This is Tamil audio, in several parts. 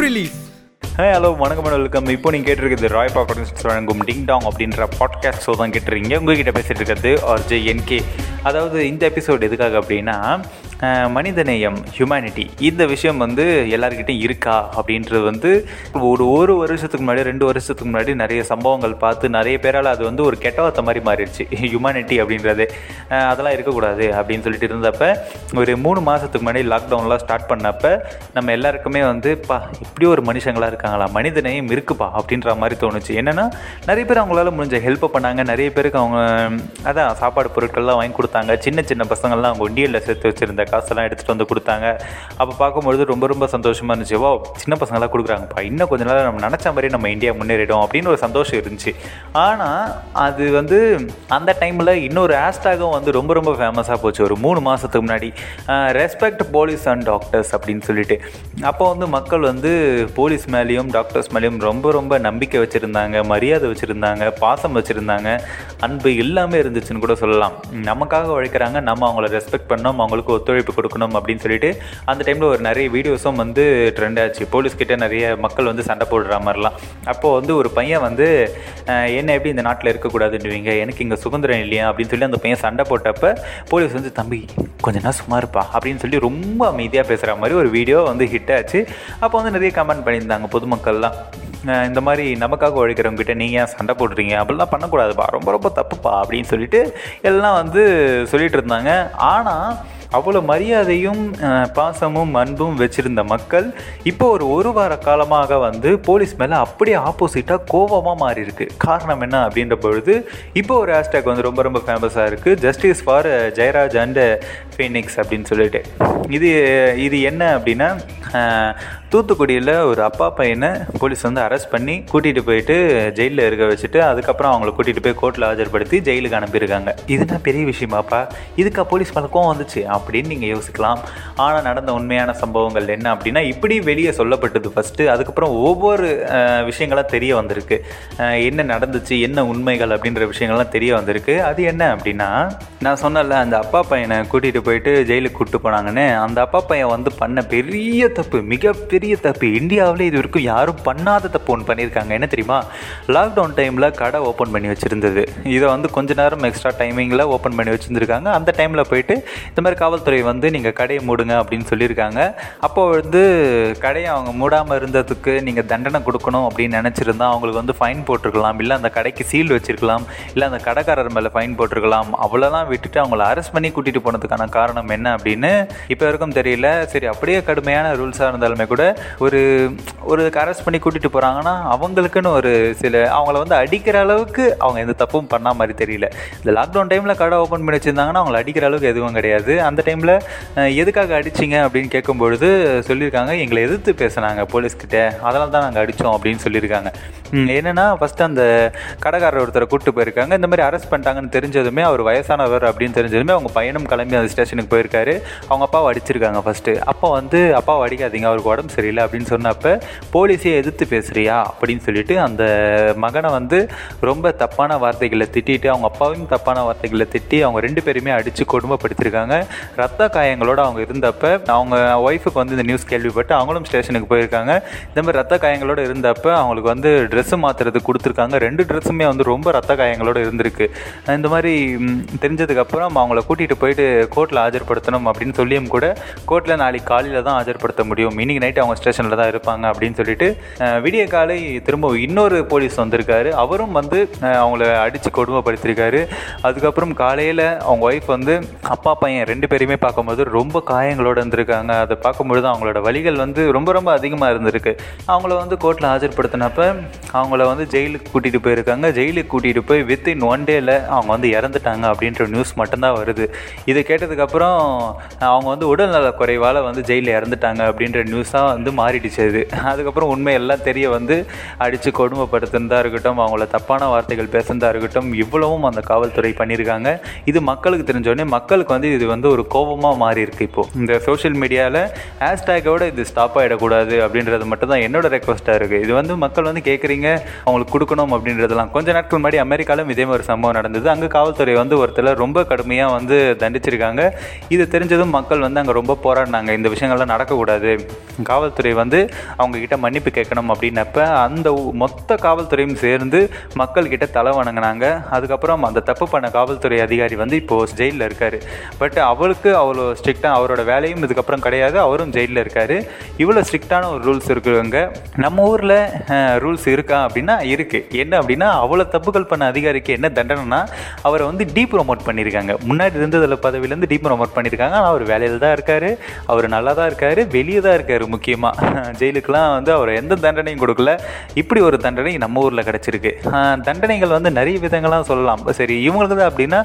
ரிலீஸ் ஹலோ வணக்கம் and வெல்கம் இப்போ நீங்கள் கேட்டிருக்கிறது ராய் ப்ராப்பர்ட்டிஸ் வழங்கும் டிங் டாங் அப்படின்ற பாட்காஸ்ட் ஷோ தான் கேட்டுருக்கீங்க. உங்ககிட்ட பேசிகிட்டு இருக்கிறது ஆர்ஜே என்கே அதாவது இந்த எபிசோட் எதுக்காக அப்படின்னா மனிதநேயம் ஹியூமனிட்டி இந்த விஷயம் வந்து எல்லாருக்கிட்டையும் இருக்கா அப்படின்றது வந்து ஒரு ஒரு வருஷத்துக்கு முன்னாடி ரெண்டு வருஷத்துக்கு முன்னாடி நிறைய சம்பவங்கள் பார்த்து நிறைய பேரால் அது வந்து ஒரு கெட்ட மாதிரி மாறிடுச்சு. ஹியூமனிட்டி அப்படின்றது. அதெல்லாம் இருக்கக்கூடாது அப்படின்னு சொல்லிட்டு இருந்தப்ப ஒரு மூணு மாதத்துக்கு முன்னாடி லாக்டவுன்லாம் ஸ்டார்ட் பண்ணப்ப நம்ம எல்லாருக்குமே வந்து பா இப்படி ஒரு மனுஷங்களாக இருக்காங்களா? மனிதநேயம் இருக்குப்பா அப்படின்ற மாதிரி தோணுச்சு. என்னென்னா நிறைய பேர் அவங்களால முடிஞ்ச ஹெல்ப் பண்ணாங்க. நிறைய பேருக்கு அவங்க அதான் சாப்பாடு பொருட்கள்லாம் வாங்கி கொடுத்தாங்க. சின்ன சின்ன பசங்கள்லாம் அவங்க ஒண்டியலில் சேர்த்து வச்சுருந்த காசெல்லாம் எடுத்துகிட்டு வந்து கொடுத்தாங்க. அப்போ பார்க்கும்பொழுது ரொம்ப ரொம்ப சந்தோஷமாக இருந்துச்சு. வா சின்ன பசங்களாம் கொடுக்குறாங்கப்பா இன்னும் கொஞ்ச நாள் நம்ம நினச்ச மாதிரி நம்ம இந்தியா முன்னேறிடும். அப்படின்னு ஒரு சந்தோஷம் இருந்துச்சு. ஆனால் அது வந்து அந்த டைமில் இன்னொரு ஹேஷ்டாகும் வந்து ரொம்ப ரொம்ப ஃபேமஸாக போச்சு. ஒரு மூணு மாதத்துக்கு முன்னாடி ரெஸ்பெக்ட் போலீஸ் அண்ட் டாக்டர்ஸ் அப்படின்னு சொல்லிட்டு. அப்போ வந்து மக்கள் வந்து போலீஸ் மேலேயும் டாக்டர்ஸ் மேலேயும் ரொம்ப ரொம்ப நம்பிக்கை வச்சுருந்தாங்க மரியாதை வச்சுருந்தாங்க பாசம் வச்சுருந்தாங்க. அன்பு எல்லாமே இருந்துச்சுன்னு கூட சொல்லலாம். நமக்காக உழைக்கிறாங்க. நம்ம அவங்கள ரெஸ்பெக்ட் பண்ணோம். அவங்களுக்கு ஒத்துழைப்பு கொடுக்கணும் அப்படின்னு சொல்லிட்டு அந்த டைமில் ஒரு நிறைய வீடியோஸும் வந்து ட்ரெண்ட் ஆச்சு. போலீஸ்கிட்ட நிறைய மக்கள் வந்து சண்டை போடுற மாதிரிலாம். அப்போது வந்து ஒரு பையன் வந்து என்ன எப்படி இந்த நாட்டில் இருக்கக்கூடாதுன்னுவீங்க? எனக்கு இங்கே சுதந்திரம் இல்லையா? அப்படின்னு சொல்லி அந்த பையன் சண்டை போட்டப்ப போலீஸ் வந்து தம்பி கொஞ்ச நேரம் சும்மா இருப்பா. அப்படின்னு சொல்லி ரொம்ப அமைதியாக பேசுகிற மாதிரி ஒரு வீடியோ வந்து ஹிட் ஆச்சு. அப்போ வந்து நிறைய கமெண்ட் பண்ணியிருந்தாங்க பொதுமக்கள்லாம். இந்த மாதிரி நமக்காக உழைக்கிறவங்ககிட்ட நீங்கள் ஏன் சண்டை போடுறீங்க? அப்படிலாம் பண்ணக்கூடாதுப்பா. ரொம்ப ரொம்ப தப்புப்பா. அப்படின்னு சொல்லிட்டு எல்லாம் வந்து சொல்லிகிட்டு இருந்தாங்க. ஆனால் அவ்வளோ மரியாதையும் பாசமும் அன்பும் வச்சிருந்த மக்கள் இப்போ ஒரு ஒரு வார காலமாக வந்து போலீஸ் மேலே அப்படியே ஆப்போசிட்டாக கோபமாக மாறி இருக்கு காரணம் என்ன அப்படின்ற பொழுது இப்போ ஒரு ஹேஷ்டேக் வந்து ரொம்ப ரொம்ப ஃபேமஸாக இருக்குது justice for Jayaraj and Fenix அப்படின்னு சொல்லிட்டு. இது இது என்ன அப்படின்னா தூத்துக்குடியில் ஒரு அப்பா பையனை போலீஸ் வந்து அரெஸ்ட் பண்ணி கூட்டிகிட்டு போயிட்டு ஜெயிலில் இருக்க வச்சுட்டு அதுக்கப்புறம் அவங்கள கூட்டிகிட்டு போய் கோர்ட்டில் ஆஜர்படுத்தி ஜெயிலுக்கு அனுப்பியிருக்காங்க. இதுனா பெரிய விஷயமாப்பா. இதுக்கா போலீஸ் பழக்கம் வந்துச்சு? அப்படின்னு நீங்கள் யோசிக்கலாம். ஆனால் நடந்த உண்மையான சம்பவங்கள் என்ன அப்படின்னா இப்படி வெளியே சொல்லப்பட்டது ஃபஸ்ட்டு அதுக்கப்புறம் ஒவ்வொரு விஷயங்களாக தெரிய வந்திருக்கு. என்ன நடந்துச்சு என்ன உண்மைகள் அப்படின்ற விஷயங்கள்லாம் தெரிய வந்திருக்கு. அது என்ன அப்படின்னா நான் சொன்னல அந்த அப்பா பையனை கூட்டிகிட்டு போயிட்டு ஜெயிலுக்கு கூப்பிட்டு போனாங்கன்னு. அந்த அப்பா பையன் வந்து பண்ண பெரிய தப்பு மிகப்பெரிய தப்பு. இந்தியாவிலே இது வரைக்கும் யாரும் பண்ணாத தப்பு ஒன்று பண்ணியிருக்காங்க. என்ன தெரியுமா? லாக்டவுன் டைமில் கடை ஓப்பன் பண்ணி வச்சுருந்தது. இதை வந்து கொஞ்ச நேரம் எக்ஸ்ட்ரா டைமிங்கில் ஓப்பன் பண்ணி வச்சுருந்துருக்காங்க. அந்த டைமில் போயிட்டு இந்த மாதிரி காவல்துறை வந்து நீங்கள் கடையை மூடுங்க அப்படின்னு சொல்லியிருக்காங்க. அப்போ வந்து கடையை அவங்க மூடாமல் இருந்ததுக்கு நீங்கள் தண்டனை கொடுக்கணும் அப்படின்னு நினச்சிருந்தா அவங்களுக்கு வந்து ஃபைன் போட்டிருக்கலாம். இல்லை அந்த கடைக்கு சீல் வச்சிருக்கலாம். இல்லை அந்த கடைக்காரர் மேலே ஃபைன் போட்டிருக்கலாம். அவ்வளோலாம் விட்டுட்டு அவங்கள அரெஸ்ட் பண்ணி கூட்டிகிட்டு போனதுக்கான காரணம் என்ன அப்படின்னு இப்போ வரைக்கும் தெரியல. சரி அப்படியே கடுமையான ரூல்ஸாக இருந்தாலுமே கூட ஒரு ஒரு அரெஸ்ட் பண்ணி கூட்டிகிட்டு போகிறாங்கன்னா அவங்களுக்குன்னு ஒரு சில அவங்கள வந்து அடிக்கிற அளவுக்கு அவங்க எந்த தப்பும் பண்ண மாதிரி தெரியல. இந்த லாக்டவுன் டைமில் கடை ஓப்பன் பண்ணி வச்சுருந்தாங்கன்னா அவங்கள அடிக்கிற அளவுக்கு எதுவும் கிடையாது. அந்த டைமில் எதுக்காக அடிச்சிங்க அப்படின்னு கேட்கும்பொழுது சொல்லியிருக்காங்க எங்களை எதிர்த்து பேசினாங்க போலீஸ்கிட்ட. அதனால தான் நாங்கள் அடித்தோம் அப்படின்னு சொல்லியிருக்காங்க. என்னென்னா ஃபஸ்ட்டு அந்த கடைக்காரர் ஒருத்தரை கூப்பிட்டு போயிருக்காங்க. இந்த மாதிரி அரெஸ்ட் பண்ணிட்டாங்கன்னு தெரிஞ்சதுமே அவர் வயசானவர் அப்படின்னு தெரிஞ்சதுமே அவங்க பையனும் கிளம்பி அந்த ஸ்டேஷனுக்கு போயிருக்காரு. அவங்க அப்பாவை அடிச்சிருக்காங்க ஃபஸ்ட்டு அப்போ வந்து அப்பாவை அடிக்காதீங்க அவருக்கு உடம்பு சரியில்லை அப்படின்னு சொன்னப்ப போலீஸே எதிர்த்து பேசுறியா? அப்படின்னு சொல்லிட்டு அந்த மகனை வந்து ரொம்ப தப்பான வார்த்தைகளை திட்டிட்டு அவங்க அப்பாவையும் தப்பான வார்த்தைகளை திட்டி அவங்க ரெண்டு பேருமே அடித்து கொடுமைப்படுத்திருக்காங்க. ரத்த காயங்களோட அவங்க இருந்தப்ப அவங்க ஒய்ஃபுக்கு வந்து இந்த நியூஸ் கேள்விப்பட்டு அவங்களும் ஸ்டேஷனுக்கு போயிருக்காங்க. இந்த மாதிரி ரத்த காயங்களோட இருந்தப்ப அவங்களுக்கு வந்து ட்ரெஸ்ஸு மாற்றுறதுக்கு கொடுத்துருக்காங்க. ரெண்டு ட்ரெஸ்ஸுமே வந்து ரொம்ப ரத்த காயங்களோட இருந்திருக்கு. இந்த மாதிரி தெரிஞ்சதுக்கப்புறம் அவங்கள கூட்டிகிட்டு போயிட்டு கோர்ட்டில் ஆஜர்படுத்தணும் அப்படின்னு சொல்லியும் கூட கோர்ட்டில் நாளைக்கு காலையில் தான் ஆஜர்படுத்த முடியும். இன்றைக்கி நைட்டு அவங்க ஸ்டேஷனில் தான் இருப்பாங்க அப்படின்னு சொல்லிட்டு விடிய காலை திரும்ப இன்னொரு போலீஸ் வந்திருக்காரு. அவரும் வந்து அவங்கள அடித்து கொடுமைப்படுத்திருக்காரு. அதுக்கப்புறம் காலையில் அவங்க ஒய்ஃப் வந்து அப்பா பையன் ரெண்டு பேரையுமே பார்க்கும்போது ரொம்ப காயங்களோடு இருந்திருக்காங்க. அதை பார்க்கும்பொழுது அவங்களோட வழிகள் வந்து ரொம்ப ரொம்ப அதிகமாக இருந்திருக்கு. அவங்கள வந்து கோர்ட்டில் ஆஜர்படுத்தினப்ப அவங்கள வந்து ஜெயிலுக்கு கூட்டிகிட்டு போயிருக்காங்க. ஜெயிலுக்கு கூட்டிகிட்டு போய் வித்தின் ஒன் டேல அவங்க வந்து இறந்துட்டாங்க அப்படின்ற நியூஸ் மட்டும்தான் வருது. இதை கேட்டதுக்கப்புறம் அவங்க வந்து உடல்நல குறைவால் வந்து ஜெயிலில் இறந்துட்டாங்க அப்படின்ற நியூஸாக வந்து மாறிடுச்சு அது. அதுக்கப்புறம் உண்மை எல்லாம் தெரிய வந்து அடித்து கொடுமைப்படுத்துனதா இருக்கட்டும் அவங்கள தப்பான வார்த்தைகள் பேசுனதாக இருக்கட்டும் இவ்வளவும் அந்த காவல்துறை பண்ணியிருக்காங்க. இது மக்களுக்கு தெரிஞ்சோடனே மக்களுக்கு வந்து இது வந்து ஒரு கோபமாக மாறி இருக்கு இப்போது இந்த சோஷியல் மீடியாவில் ஹேஷ்டேக்கோட இது ஸ்டாப் ஆகிடக்கூடாது அப்படின்றது மட்டும் தான் என்னோட ரெக்வஸ்ட்டாக இருக்குது இது வந்து மக்கள் வந்து கேட்குறீங்க அவங்களுக்கு கொடுக்கணும் அப்படின்றதெல்லாம். கொஞ்ச நாட்கள் முன்னாடி அமெரிக்காலும் இதே மாதிரி சம்பவம் நடந்தது. அங்கே காவல்துறை வந்து ஒருத்தர் ரொம்ப கடுமையாக வந்து தண்டிச்சிருக்காங்க. இது தெரிஞ்சதும் மக்கள் வந்து அங்கே ரொம்ப போராடினாங்க. இந்த விஷயங்கள்லாம் நடக்கக்கூடாது. காவல்துறை காவல்துறை வந்து அவங்கக்கிட்ட மன்னிப்பு கேட்கணும் அப்படின்னப்ப அந்த மொத்த காவல்துறையும் சேர்ந்து மக்கள்கிட்ட தலை வணங்கினாங்க. அதுக்கப்புறம் அந்த தப்பு பண்ண காவல்துறை அதிகாரி வந்து இப்போது ஜெயிலில் இருக்கார். பட் அவளுக்கு அவ்வளோ ஸ்ட்ரிக்டாக அவரோட வேலையும் இதுக்கப்புறம் கிடையாது. அவரும் ஜெயிலில் இருக்கார். இவ்வளோ ஸ்ட்ரிக்டான ஒரு ரூல்ஸ் இருக்குங்க. நம்ம ஊரில் ரூல்ஸ் இருக்கா அப்படின்னா இருக்குது என்ன அப்படின்னா அவ்வளோ தப்புகள் பண்ண அதிகாரிக்கு என்ன தண்டனைனா அவரை வந்து டீப் ப்ரொமோட் பண்ணியிருக்காங்க. முன்னாடி இருந்ததில் பதவியிலேருந்து டீப் ப்ரொமோட் பண்ணியிருக்காங்க. ஆனால் அவர் வேலையில் தான் இருக்கார். அவர் நல்லா தான் இருக்கார். வெளியே தான் இருக்கார் முக்கியமாக ஜெயிலுக்கெலாம் வந்து அவர் எந்த தண்டனையும் கொடுக்கல. இப்படி ஒரு தண்டனை நம்ம ஊரில் கிடச்சிருக்கு. தண்டனைகள் வந்து நிறைய விதங்கள்லாம் சொல்லலாம். சரி இவங்களுக்கு தான் அப்படின்னா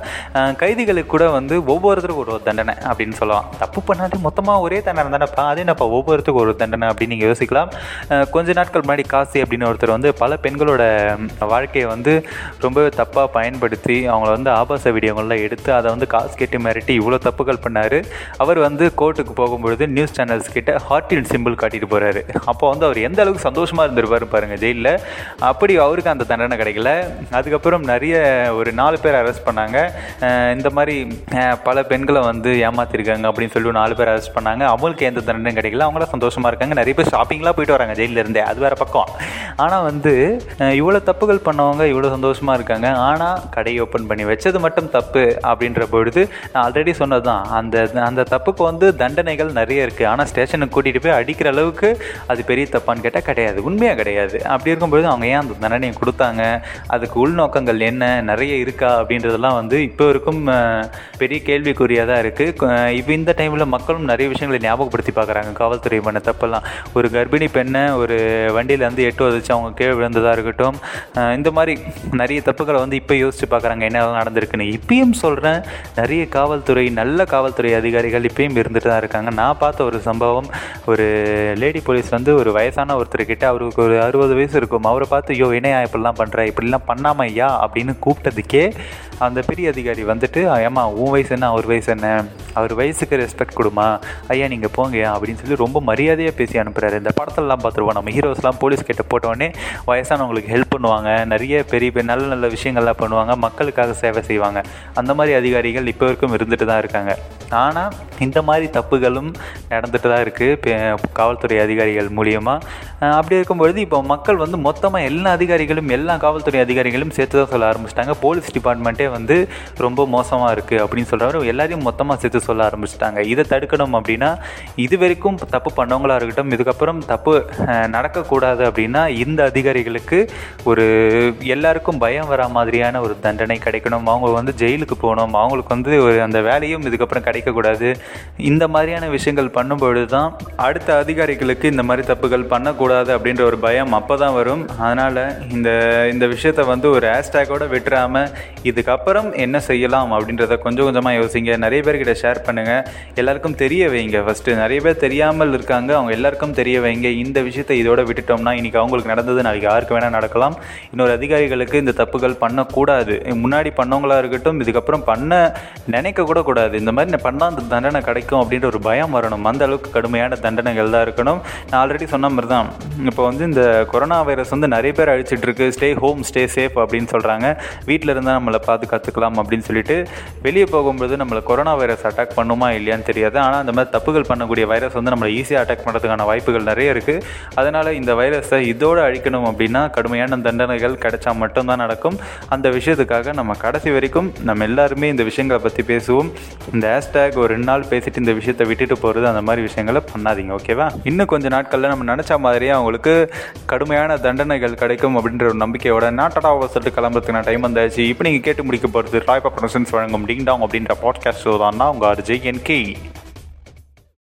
கைதிகளுக்கு கூட வந்து ஒவ்வொருத்தருக்கும் ஒரு தண்டனை அப்படின்னு சொல்லலாம். தப்பு பண்ணாட்டி மொத்தமாக ஒரே தண்டனை தானேப்பா அதே என்னப்பா ஒவ்வொருத்தருக்கும் ஒரு தண்டனை அப்படின்னு நீங்கள் யோசிக்கலாம். கொஞ்ச நாட்கள் முன்னாடி காசி அப்படின்னு ஒருத்தர் வந்து பல பெண்களோட வாழ்க்கையை வந்து ரொம்ப தப்பாக பயன்படுத்தி அவங்கள வந்து ஆபாச வீடியோங்கள்லாம் எடுத்து அதை வந்து காசு கேட்டு மிரட்டி இவ்வளோ தப்புகள் பண்ணார். அவர் வந்து கோர்ட்டுக்கு போகும்பொழுது நியூஸ் சேனல்ஸ் கிட்ட ஹார்ட்டின் சிம்பிள் காட்டிட்டு போகிறாரு அப்போ வந்து அவர் எந்த அளவுக்கு சந்தோஷமாக இருந்திருப்பார் பாருங்கள் ஜெயிலில். அப்படி அவருக்கு அந்த தண்டனை கிடைக்கல. அதுக்கப்புறம் நிறைய ஒரு நாலு பேர் அரெஸ்ட் பண்ணாங்க. இந்த மாதிரி பல பெண்களை வந்து ஏமாத்திருக்காங்க அப்படின்னு சொல்லி நாலு பேர் அரெஸ்ட் பண்ணாங்க. அவங்களுக்கு எந்த தண்டனையும் கிடைக்கல. அவங்களாம் சந்தோஷமாக இருக்காங்க. நிறைய பேர் ஷாப்பிங்லாம் போயிட்டு வராங்க ஜெயிலில் இருந்தே. அது வேறு பக்கம். ஆனால் வந்து இவ்வளோ தப்புகள் பண்ணவங்க இவ்வளோ சந்தோஷமாக இருக்காங்க. ஆனால் கடையை ஓப்பன் பண்ணி வச்சது மட்டும் தப்பு அப்படின்ற பொழுது நான் ஆல்ரெடி சொன்னது தான் அந்த அந்த தப்புக்கு வந்து தண்டனைகள் நிறைய இருக்குது ஆனால் ஸ்டேஷனுக்கு கூட்டிகிட்டு போய் அடிக்கிற அளவுக்கு அது பெரிய தப்பான்னு கேட்டால் கிடையாது. உண்மையாக கிடையாது. அப்படி இருக்கும்பொழுது அவங்க ஏன் அந்த தண்டனையை கொடுத்தாங்க? அதுக்கு உள்நோக்கங்கள் என்ன? நிறைய இருக்கா? அப்படின்றதெல்லாம் வந்து இப்போ வரைக்கும் பெரிய கேள்விக்குறியாக தான் இருக்குது இப்போ இந்த டைமில் மக்களும் நிறைய விஷயங்களை ஞாபகப்படுத்தி பார்க்குறாங்க. காவல்துறை பண்ண தப்பெல்லாம். ஒரு கர்ப்பிணி பெண்ணை ஒரு வண்டியில் வந்து எட்டு வதச்சு அவங்க கீழே விழுந்ததாக இருக்கட்டும் இந்த மாதிரி நிறைய தப்புகளை வந்து இப்போ யோசித்து பார்க்குறாங்க. என்னெல்லாம் நடந்திருக்குன்னு. இப்பயும் சொல்கிறேன் நிறைய காவல்துறை நல்ல காவல்துறை அதிகாரிகள் இப்பயும் இருந்துட்டு தான் இருக்காங்க. நான் பார்த்த ஒரு சம்பவம் ஒரு லேடி போலீஸ் வந்து ஒரு வயசான ஒருத்தர்கிட்ட அவருக்கு ஒரு அறுபது வயசு இருக்கும். அவரை பார்த்து ஐயோ என்னையா இப்படிலாம் பண்ணுற இப்படிலாம் பண்ணாம ஐயா அப்படின்னு கூப்பிட்டதுக்கே அந்த பெரிய அதிகாரி வந்துட்டு ஏமா உன் வயசு என்ன? அவர் வயசு என்ன? அவர் வயசுக்கு ரெஸ்பெக்ட் கொடுமா? ஐயா நீங்கள் போங்க அப்படின்னு சொல்லி ரொம்ப மரியாதையாக பேசி அனுப்புகிறாரு இந்த படத்திலலாம் பார்த்துருவோம். நம்ம ஹீரோஸ்லாம் போலீஸ் கிட்ட போட்டோடனே வயசானவங்களுக்கு ஹெல்ப் பண்ணுவாங்க. நிறைய பெரிய பெரிய நல்ல நல்ல விஷயங்கள்லாம் பண்ணுவாங்க. மக்களுக்காக சேவை செய்வாங்க. அந்த மாதிரி அதிகாரிகள் இப்போ வரைக்கும் இருந்துட்டு தான் இருக்காங்க. ஆனால் இந்த மாதிரி தப்புகளும் நடந்துட்டு தான் இருக்குது காவல்துறை அதிகாரிகள் மூலியமாக அப்படி இருக்கும்பொழுது இப்போ மக்கள் வந்து மொத்தமாக எல்லா அதிகாரிகளும் எல்லா காவல்துறை அதிகாரிகளும் சேர்த்து தான் சொல்ல ஆரம்பிச்சிட்டாங்க. போலீஸ் டிபார்ட்மெண்ட்டே வந்து ரொம்ப மோசமாக இருக்குது அப்படின்னு சொல்கிறவர் எல்லாரையும் மொத்தமாக சேர்த்து சொல்ல ஆரம்பிச்சிட்டாங்க. இதை தடுக்கணும் அப்படின்னா இது வரைக்கும் தப்பு பண்ணவங்களாக இருக்கட்டும் இதுக்கப்புறம் தப்பு நடக்கக்கூடாது அப்படின்னா இந்த அதிகாரிகளுக்கு ஒரு எல்லாருக்கும் பயம் வரா மாதிரியான ஒரு தண்டனை கிடைக்கணும். அவங்க வந்து ஜெயிலுக்கு போகணும். அவங்களுக்கு வந்து ஒரு அந்த வேலையும் இதுக்கப்புறம் கிடைக்கக்கூடாது இந்த மாதிரியான விஷயங்கள் பண்ணும்பொழுது தான் அடுத்த அதிகாரிகளுக்கு இந்த மாதிரி தப்புகள் பண்ணக்கூடாது அப்படின்ற ஒரு பயம் அப்போ தான் வரும். அதனால் இந்த இந்த விஷயத்த வந்து ஒரு ஹேஷ்டேக்கோடு விட்டுறாமல் இதுக்கப்புறம் என்ன செய்யலாம் அப்படின்றத கொஞ்சம் கொஞ்சமாக யோசிங்க. நிறைய பேர்கிட்ட ஷேர் பண்ணுங்கள் எல்லாருக்கும் தெரிய வைங்க. ஃபஸ்ட்டு நிறைய பேர் தெரியாமல் இருக்காங்க. அவங்க எல்லாருக்கும் தெரிய வைங்க. இந்த விஷயத்தை இதோட விட்டுட்டோம்னா இன்றைக்கி அவங்களுக்கு நடந்தது நாளைக்கு யாருக்கு வேணால் நடக்கலாம். இன்னொரு அதிகாரிகளுக்கு இந்த தப்புகள் பண்ணக்கூடாது. முன்னாடி பண்ணவங்களாக இருக்கட்டும் இதுக்கப்புறம் பண்ண நினைக்க கூட கூடாது இந்த மாதிரி பண்ணால் அந்த தண்டனை கிடைக்கும் அப்படின்ற ஒரு பயம் வரணும். அந்த அளவுக்கு கடுமையான தண்டனைகள் தான் இருக்கணும். நான் ஆல்ரெடி சொன்ன மாதிரி தான். இப்போ வந்து இந்த கொரோனா வைரஸ் வந்து நிறைய பேர் அழிச்சிட்ருக்கு ஸ்டே ஹோம் ஸ்டே சேஃப் அப்படின்னு சொல்கிறாங்க வீட்டில் இருந்தால் நம்மளை பாதுகாத்துக்கலாம் அப்படின்னு சொல்லிட்டு வெளியே போகும்போது நம்மளை கொரோனா வைரஸ் அட்டாக் பண்ணுமா இல்லையான்னு தெரியாது. ஆனால் அந்த மாதிரி தப்புகள் பண்ணக்கூடிய வைரஸ் வந்து நம்மளை ஈஸியாக அட்டாக் பண்ணுறதுக்கான வாய்ப்புகள் நிறைய இருக்குது அதனால் இந்த வைரஸை இதோடு அழிக்கணும் அப்படின்னா கடுமையான தண்டனைகள் கிடைச்சா மட்டும்தான் நடக்கும். அந்த விஷயத்துக்காக நம்ம கடைசி வரைக்கும் நம்ம எல்லாருமே இந்த விஷயங்களை பற்றி பேசுவோம். இந்த ஹேஷ்டேக் ஒரு ரெண்டு நாள் பேசிட்டு இந்த விஷயத்தை விட்டுட்டு போகிறது அந்த மாதிரி விஷயங்களை பண்ணாதீங்க ஓகேவா? இன்னும் கொஞ்சம் நாட்களில் நம்ம நினச்ச மாதிரியே அவங்களுக்கு கடுமையான தண்டனைகள் கிடைக்கும் அப்படின்ற ஒரு நம்பிக்கையோட நாட்டடா சொல்லிட்டு கிளம்புறதுக்கு நான் டைம் வந்தாச்சு. இப்போ நீங்கள் கேட்டு முடிக்க போகிறது ராய்பா ப்ரொடக்ஷன்ஸ் வழங்கும் டிங்டாங் அப்படின்ற பாட்காஸ்ட் ஷோ தான். உங்கள் ஆர்ஜே என் கே